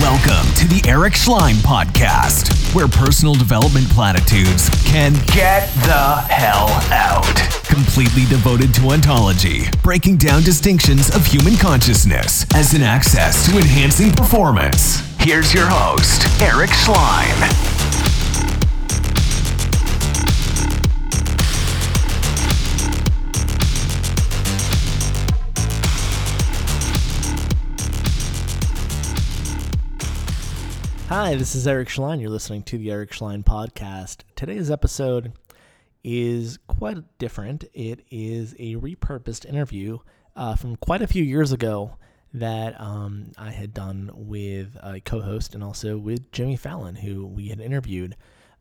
Welcome to the Eric Schleien Podcast, where personal development platitudes can get the hell out. Completely devoted to ontology, breaking down distinctions of human consciousness as an access to enhancing performance. Here's your host, Eric Schleien. Hi, this is Eric Schleien. You're listening to the Eric Schleien podcast. Today's episode is quite different. It is a repurposed interview uh, from quite a few years ago that um, I had done with a co host and also with Jimmy Fallon, who we had interviewed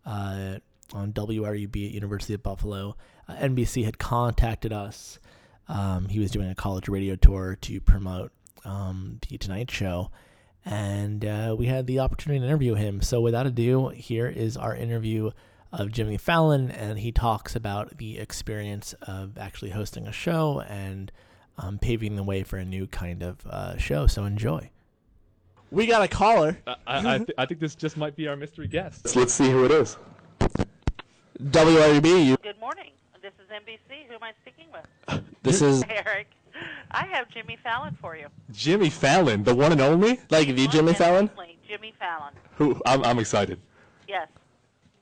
uh, on WRUB at University of Buffalo. Uh, NBC had contacted us. Um, he was doing a college radio tour to promote um, the Tonight Show and uh, we had the opportunity to interview him. So, without ado, here is our interview of Jimmy Fallon, and he talks about the experience of actually hosting a show and um, paving the way for a new kind of uh, show. So, enjoy. We got a caller. I, I, th- I think this just might be our mystery guest. So let's see who it is. WRB. You. Good morning. This is NBC. Who am I speaking with? This is Eric. I have Jimmy Fallon for you. Jimmy Fallon, the one and only. like the One Jimmy and Fallon. only Jimmy Fallon. Who I'm, I'm excited. Yes.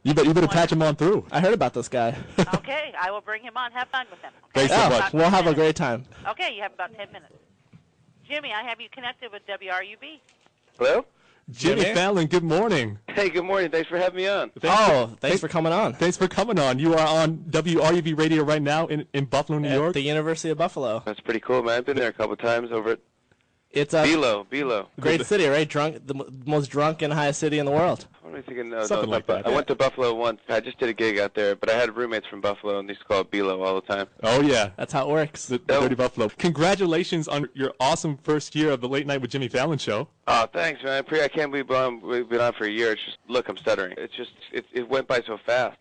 You bet you better patch him on through. I heard about this guy. Okay, I will bring him on. Have fun with him. Okay? Thanks so About much. we'll have a great time. Okay, you have about 10 minutes. Jimmy, I have you connected with WRUB. Hello? Jimmy Jimmy? Fallon, good morning. Hey, good morning. Thanks for having me on. Thanks Oh, for, thanks for coming on. thanks for coming on. You are on WRUB radio right now in, in Buffalo, New At York. the University of Buffalo. That's pretty cool, man. I've been there a couple times over at It's a Bilo, Bilo. great city, right? Drunk, the m- most drunk and highest city in the world. What am I thinking? No, Something no, like not that. I went to Buffalo once. I just did a gig out there, but I had roommates from Buffalo, and they used to call it Bilo all the time. oh yeah, That's how it works. the, the Dirty Buffalo. Congratulations on your awesome first year of the Late Night with Jimmy Fallon show. Oh, thanks, man. I, pre- I can't believe um, we've been on for a year. It's just, look, I'm stuttering. It's just, it, it went by so fast.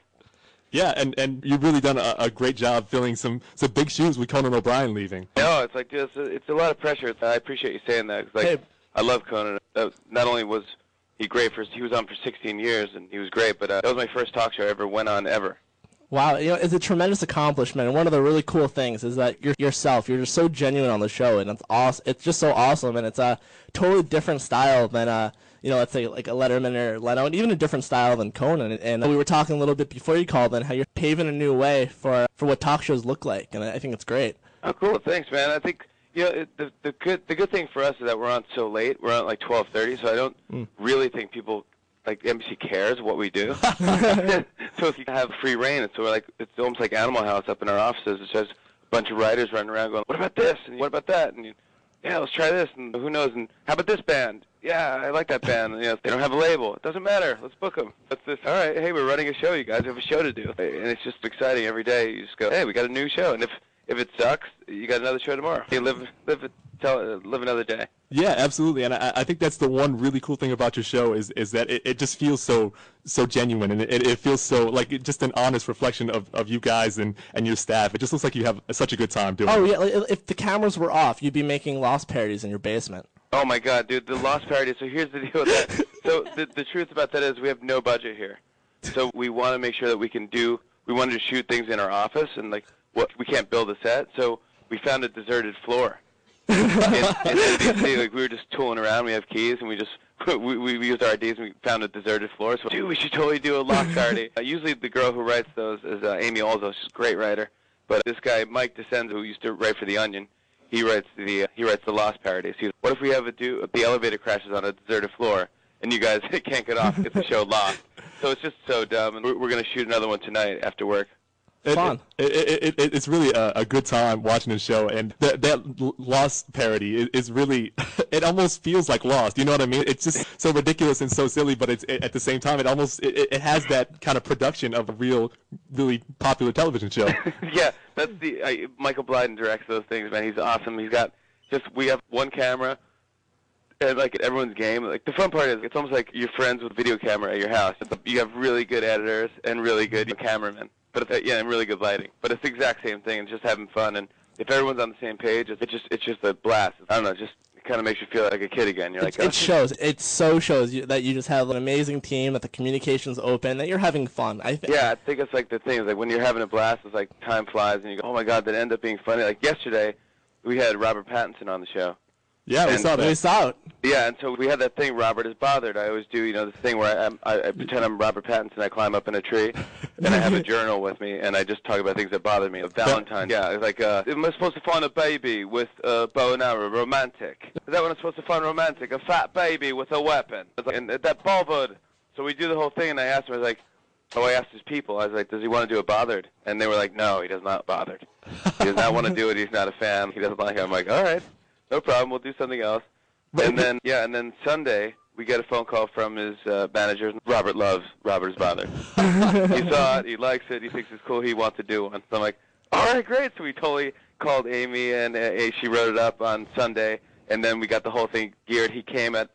Yeah, and, and you've really done a, a great job filling some, some big shoes with Conan O'Brien leaving. No, it's like, it's a, it's a lot of pressure. I appreciate you saying that. 'cause, like, Hey. I love Conan. Uh, not only was he great for, he was on for 16 years, and he was great, but uh, that was my first talk show I ever went on ever. Wow, you know, it's a tremendous accomplishment. And one of the really cool things is that you're yourself. You're just so genuine on the show, and it's awesome. It's just so awesome, and it's a totally different style than uh, you know, let's say like a Letterman or Leno, and even a different style than Conan. And we were talking a little bit before you called in how you're paving a new way for for what talk shows look like, and I think it's great. Oh, cool. Thanks, man. I think you know it, the the good the good thing for us is that we're on so late. We're on like twelve thirty, so I don't really think people like the NBC cares what we do. so if you have free reign, it's sort of like it's almost like Animal House up in our offices. It's just a bunch of writers running around going, "What about this? And what about that?" And you, yeah, let's try this. And who knows? And how about this band? Yeah, I like that band. And, you know, they don't have a label. It doesn't matter. Let's book them. That's this. All right. Hey, we're running a show. You guys have a show to do, and it's just exciting every day. You just go, hey, we got a new show, and if if it sucks, you got another show tomorrow. You live live tell live another day. Yeah, absolutely, and I, I think that's the one really cool thing about your show is is that it, it just feels so so genuine and it, it feels so like it, just an honest reflection of, of you guys and, and your staff. It just looks like you have such a good time doing Oh it. yeah, like, if the cameras were off, you'd be making Lost parodies in your basement. Oh my God, dude, the Lost Parody. So here's the deal with that. So the the truth about that is we have no budget here. So we want to make sure that we can do. We wanted to shoot things in our office, and like what we can't build a set, so we found a deserted floor. in, in like we were just tooling around. We have keys, and we just we, we, we used our IDs, and we found a deserted floor. So, dude, we should totally do a Lost party. Uh, usually, the girl who writes those is uh, Amy Ozols. She's a great writer. But this guy, Mike DiCenzo, who used to write for The Onion, he writes the uh, he writes the Lost parodies. He's, what if we have a do the elevator crashes on a deserted floor and you guys can't get off? It's the show Lost. So it's just so dumb, and we're, we're gonna shoot another one tonight after work. It- Fun. It, it, it, it, it's really a, a good time watching the show, and that that Lost parody is, is really. It almost feels like Lost. You know what I mean? It's just so ridiculous and so silly, but it's it, at the same time, it almost it, it has that kind of production of a real, really popular television show. yeah, that's the uh, Michael Blieden directs those things, man. He's awesome. He's got just we have one camera. And like at everyone's game, like the fun part is it's almost like you're friends with a video camera at your house. You have really good editors and really good cameramen, but it's, yeah, and really good lighting. But it's the exact same thing. It's just having fun, and if everyone's on the same page, it's just it's just a blast. I don't know, just kind of makes you feel like a kid again. You're like, it, oh, it shows. It so shows you that you just have an amazing team, that the communication's open, that you're having fun. I think. Yeah, I think it's like the thing. Is like when you're having a blast, it's like time flies, and you go, "Oh my God!" That ended up being funny. Like yesterday, we had Robert Pattinson on the show. Yeah, we And saw We that. saw it. Yeah, and so we had that thing. Robert is bothered. I always do, you know, this thing where I, I, I pretend I'm Robert Pattinson. I climb up in a tree, and I have a journal with me, and I just talk about things that bother me. Valentine. Yeah, it's like, uh, am I supposed to find a baby with a bow and arrow romantic? Is that what I'm supposed to find romantic? A fat baby with a weapon? Like, and that bothered. So we do the whole thing, and I asked him, I was like, oh, I asked his people. I was like, does he want to do a bothered? And they were like, no, he does not bothered. He does not want to do it. He's not a fan. He doesn't like it. I'm like, all right, no problem. We'll do something else. And then yeah, and then Sunday we get a phone call from his uh, manager. Robert loves Robert is bothered. he saw it. He likes it. He thinks it's cool. He wants to do one. So I'm like, all right, great. So we totally called Amy, and uh, she wrote it up on Sunday, and then we got the whole thing geared. He came at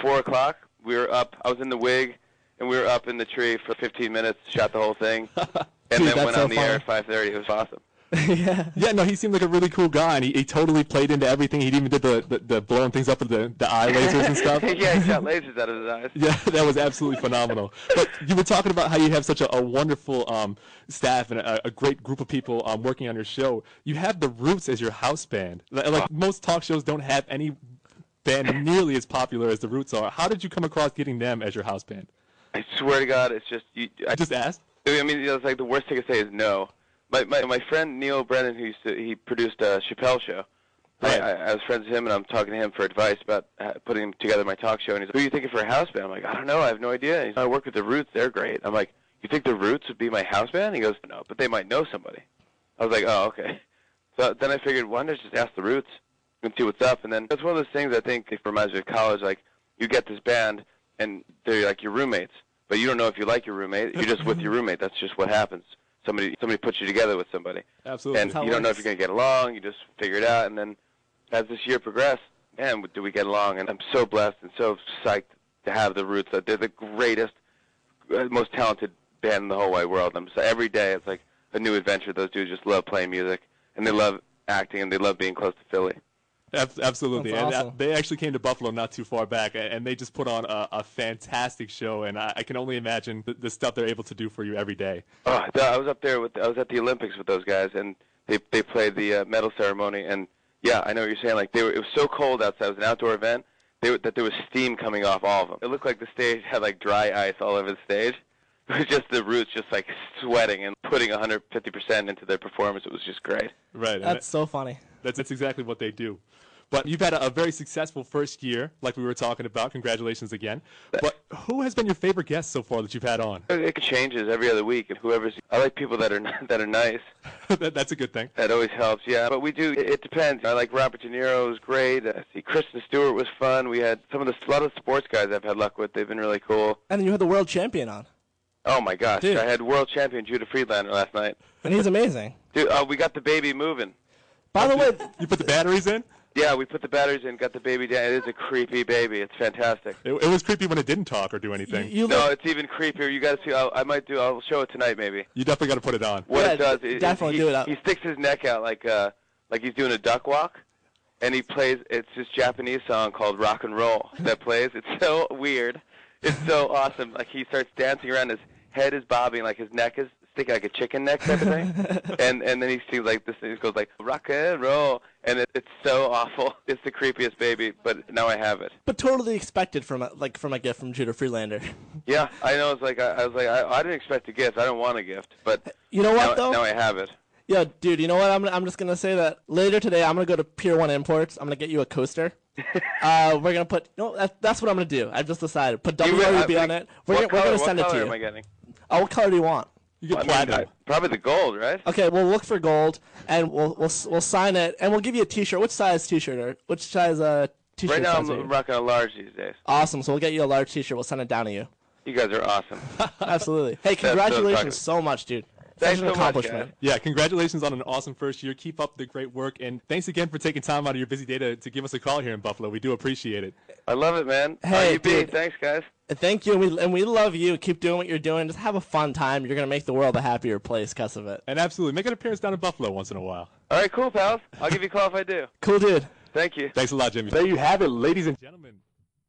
four o'clock. We were up. I was in the wig, and we were up in the tree for 15 minutes. Shot the whole thing, and Dude, then went so on the air at 5:30. It was awesome. yeah. Yeah, no, he seemed like a really cool guy, and he, he totally played into everything. He even did the, the, the blowing things up with the, the eye lasers and stuff. yeah, he shot lasers out of his eyes. Yeah, that was absolutely phenomenal. But you were talking about how you have such a, a wonderful um, staff and a, a great group of people um, working on your show. You have the Roots as your house band. Li- Like most talk shows don't have any band nearly as popular as the Roots are. How did you come across getting them as your house band? I swear to God, it's just you, I I just asked. I mean, you know, it's like the worst thing to say is no. My my my friend Neal Brennan, who used to he produced a Chappelle show. Right. I, I, was friends with him, and I'm talking to him for advice about putting together my talk show. And he's like, "Who are you thinking for a house band?" I'm like, "I don't know. I have no idea." He's like, "I work with the Roots. They're great." I'm like, "You think the Roots would be my house band?" He goes, "No, but they might know somebody." I was like, "Oh, okay." So then I figured, why not just ask the Roots and see what's up? And then that's one of those things I think it reminds me of college. Like you get this band, and they're like your roommates, but you don't know if you like your roommate. You're just with your roommate. That's just what happens. Somebody somebody puts you together with somebody, Absolutely. and you don't know if you're gonna get along. You just figure it out, and then as this year progressed, man, do we get along? And I'm so blessed and so psyched to have the Roots. They're the greatest, uh, most talented band in the whole wide world. I'm so every day it's like a new adventure. Those dudes just love playing music, and they love acting, and they love being close to Philly. Ab- Absolutely, That's and uh, they actually came to Buffalo not too far back, and they just put on a, a fantastic show. And I, I can only imagine the, the stuff they're able to do for you every day. Oh, I was up there with I was at the Olympics with those guys, and they they played the uh, medal ceremony, and yeah, I know what you're saying. Like they were, it was so cold outside. It was an outdoor event. They were, that there was steam coming off all of them. It looked like the stage had like dry ice all over the stage. It was just the roots, just like sweating and putting 150% into their performance. It was just great. Right. and That's so funny. That's, that's exactly what they do. But you've had a, a very successful first year, like we were talking about. Congratulations again. But who has been your favorite guest so far that you've had on? It it changes every other week, and whoever's. I like people that are that are nice. that, that's a good thing. That always helps, yeah. But we do. It, it depends. I like Robert De Niro was great. I see, Kristen Stewart was fun. We had some of the a lot of the sports guys I've had luck with. They've been really cool. And then you had the world champion on, Oh my gosh, Dude. I had world champion Judah Friedlander last night. and he's amazing. Dude, uh, we got the baby moving. By the way, You put the batteries in? Yeah, we put the batteries in, got the baby down. It is a creepy baby. It's fantastic. It, it was creepy when it didn't talk or do anything. you, you No, look, it's even creepier. You got to see. I'll, I might do. I'll show it tonight, maybe. You definitely got to put it on. What Yeah, it does is definitely he, do it up. He sticks his neck out like uh like he's doing a duck walk, and he plays. It's this Japanese song called Rock and Roll that plays. It's so weird. It's so awesome. Like he starts dancing around. His head is bobbing, like his neck is sticking like a chicken neck type of thing. and and then he seems like this. He goes like rock and roll, and it, it's so awful. It's the creepiest baby, but now I have it. but totally expected from a, like from a gift from Judah Friedlander. Yeah, I know. It's like I, I was like I, I didn't expect a gift. I don't want a gift, but You know what now, though? now I have it. Yo, dude, you know what? I'm, I'm just gonna say that later today, I'm gonna go to Pier One Imports. I'm gonna get you a coaster. uh, we're gonna put. No, that, that's what I'm gonna do. I've just decided. Put You- WRUB uh, on it. We're, gonna, we're gonna send it color to am you. I getting? Oh, what color do you want? You get I mean, platinum. I- probably the gold, right? Okay, we'll look for gold, and we'll we'll we'll sign it, and we'll give you a T-shirt. Which size T-shirt or which size uh T-shirt Right now I'm you? rocking a large these days. Awesome. So we'll get you a large T-shirt. We'll send it down to you. You guys are awesome. Absolutely. Hey, congratulations talking- so much, dude. Thanks Such an so accomplishment. guys. Yeah, congratulations on an awesome first year. Keep up the great work, and thanks again for taking time out of your busy day to, to give us a call here in Buffalo. We do appreciate it. I love it, man. Hey, RUB, dude. thanks, guys. Thank you, and we, and we love you. Keep doing what you're doing. Just have a fun time. You're gonna make the world a happier place because of it. And absolutely, make an appearance down in Buffalo once in a while. All right, cool, pals. I'll give you a call if I do. Cool, dude. Thank you. Thanks a lot, Jimmy. There you have it, ladies and gentlemen.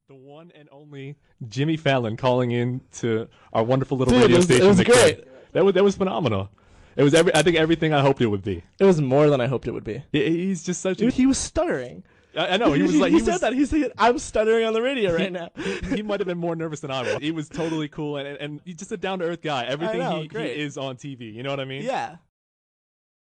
The one and only Jimmy Fallon calling in to our wonderful little Dude, radio it was- it station. was The great. Kid. That was that was phenomenal. It was every. I think everything I hoped it would be. It was more than I hoped it would be. He- He's just such. A, Dude, he was stuttering. I, I know he was like he, he, said that. He said, "I'm stuttering on the radio right now." he might have been more nervous than I was. He was totally cool and and, and he's just a down to earth guy. Everything know, he, he is on TV. You know what I mean? yeah,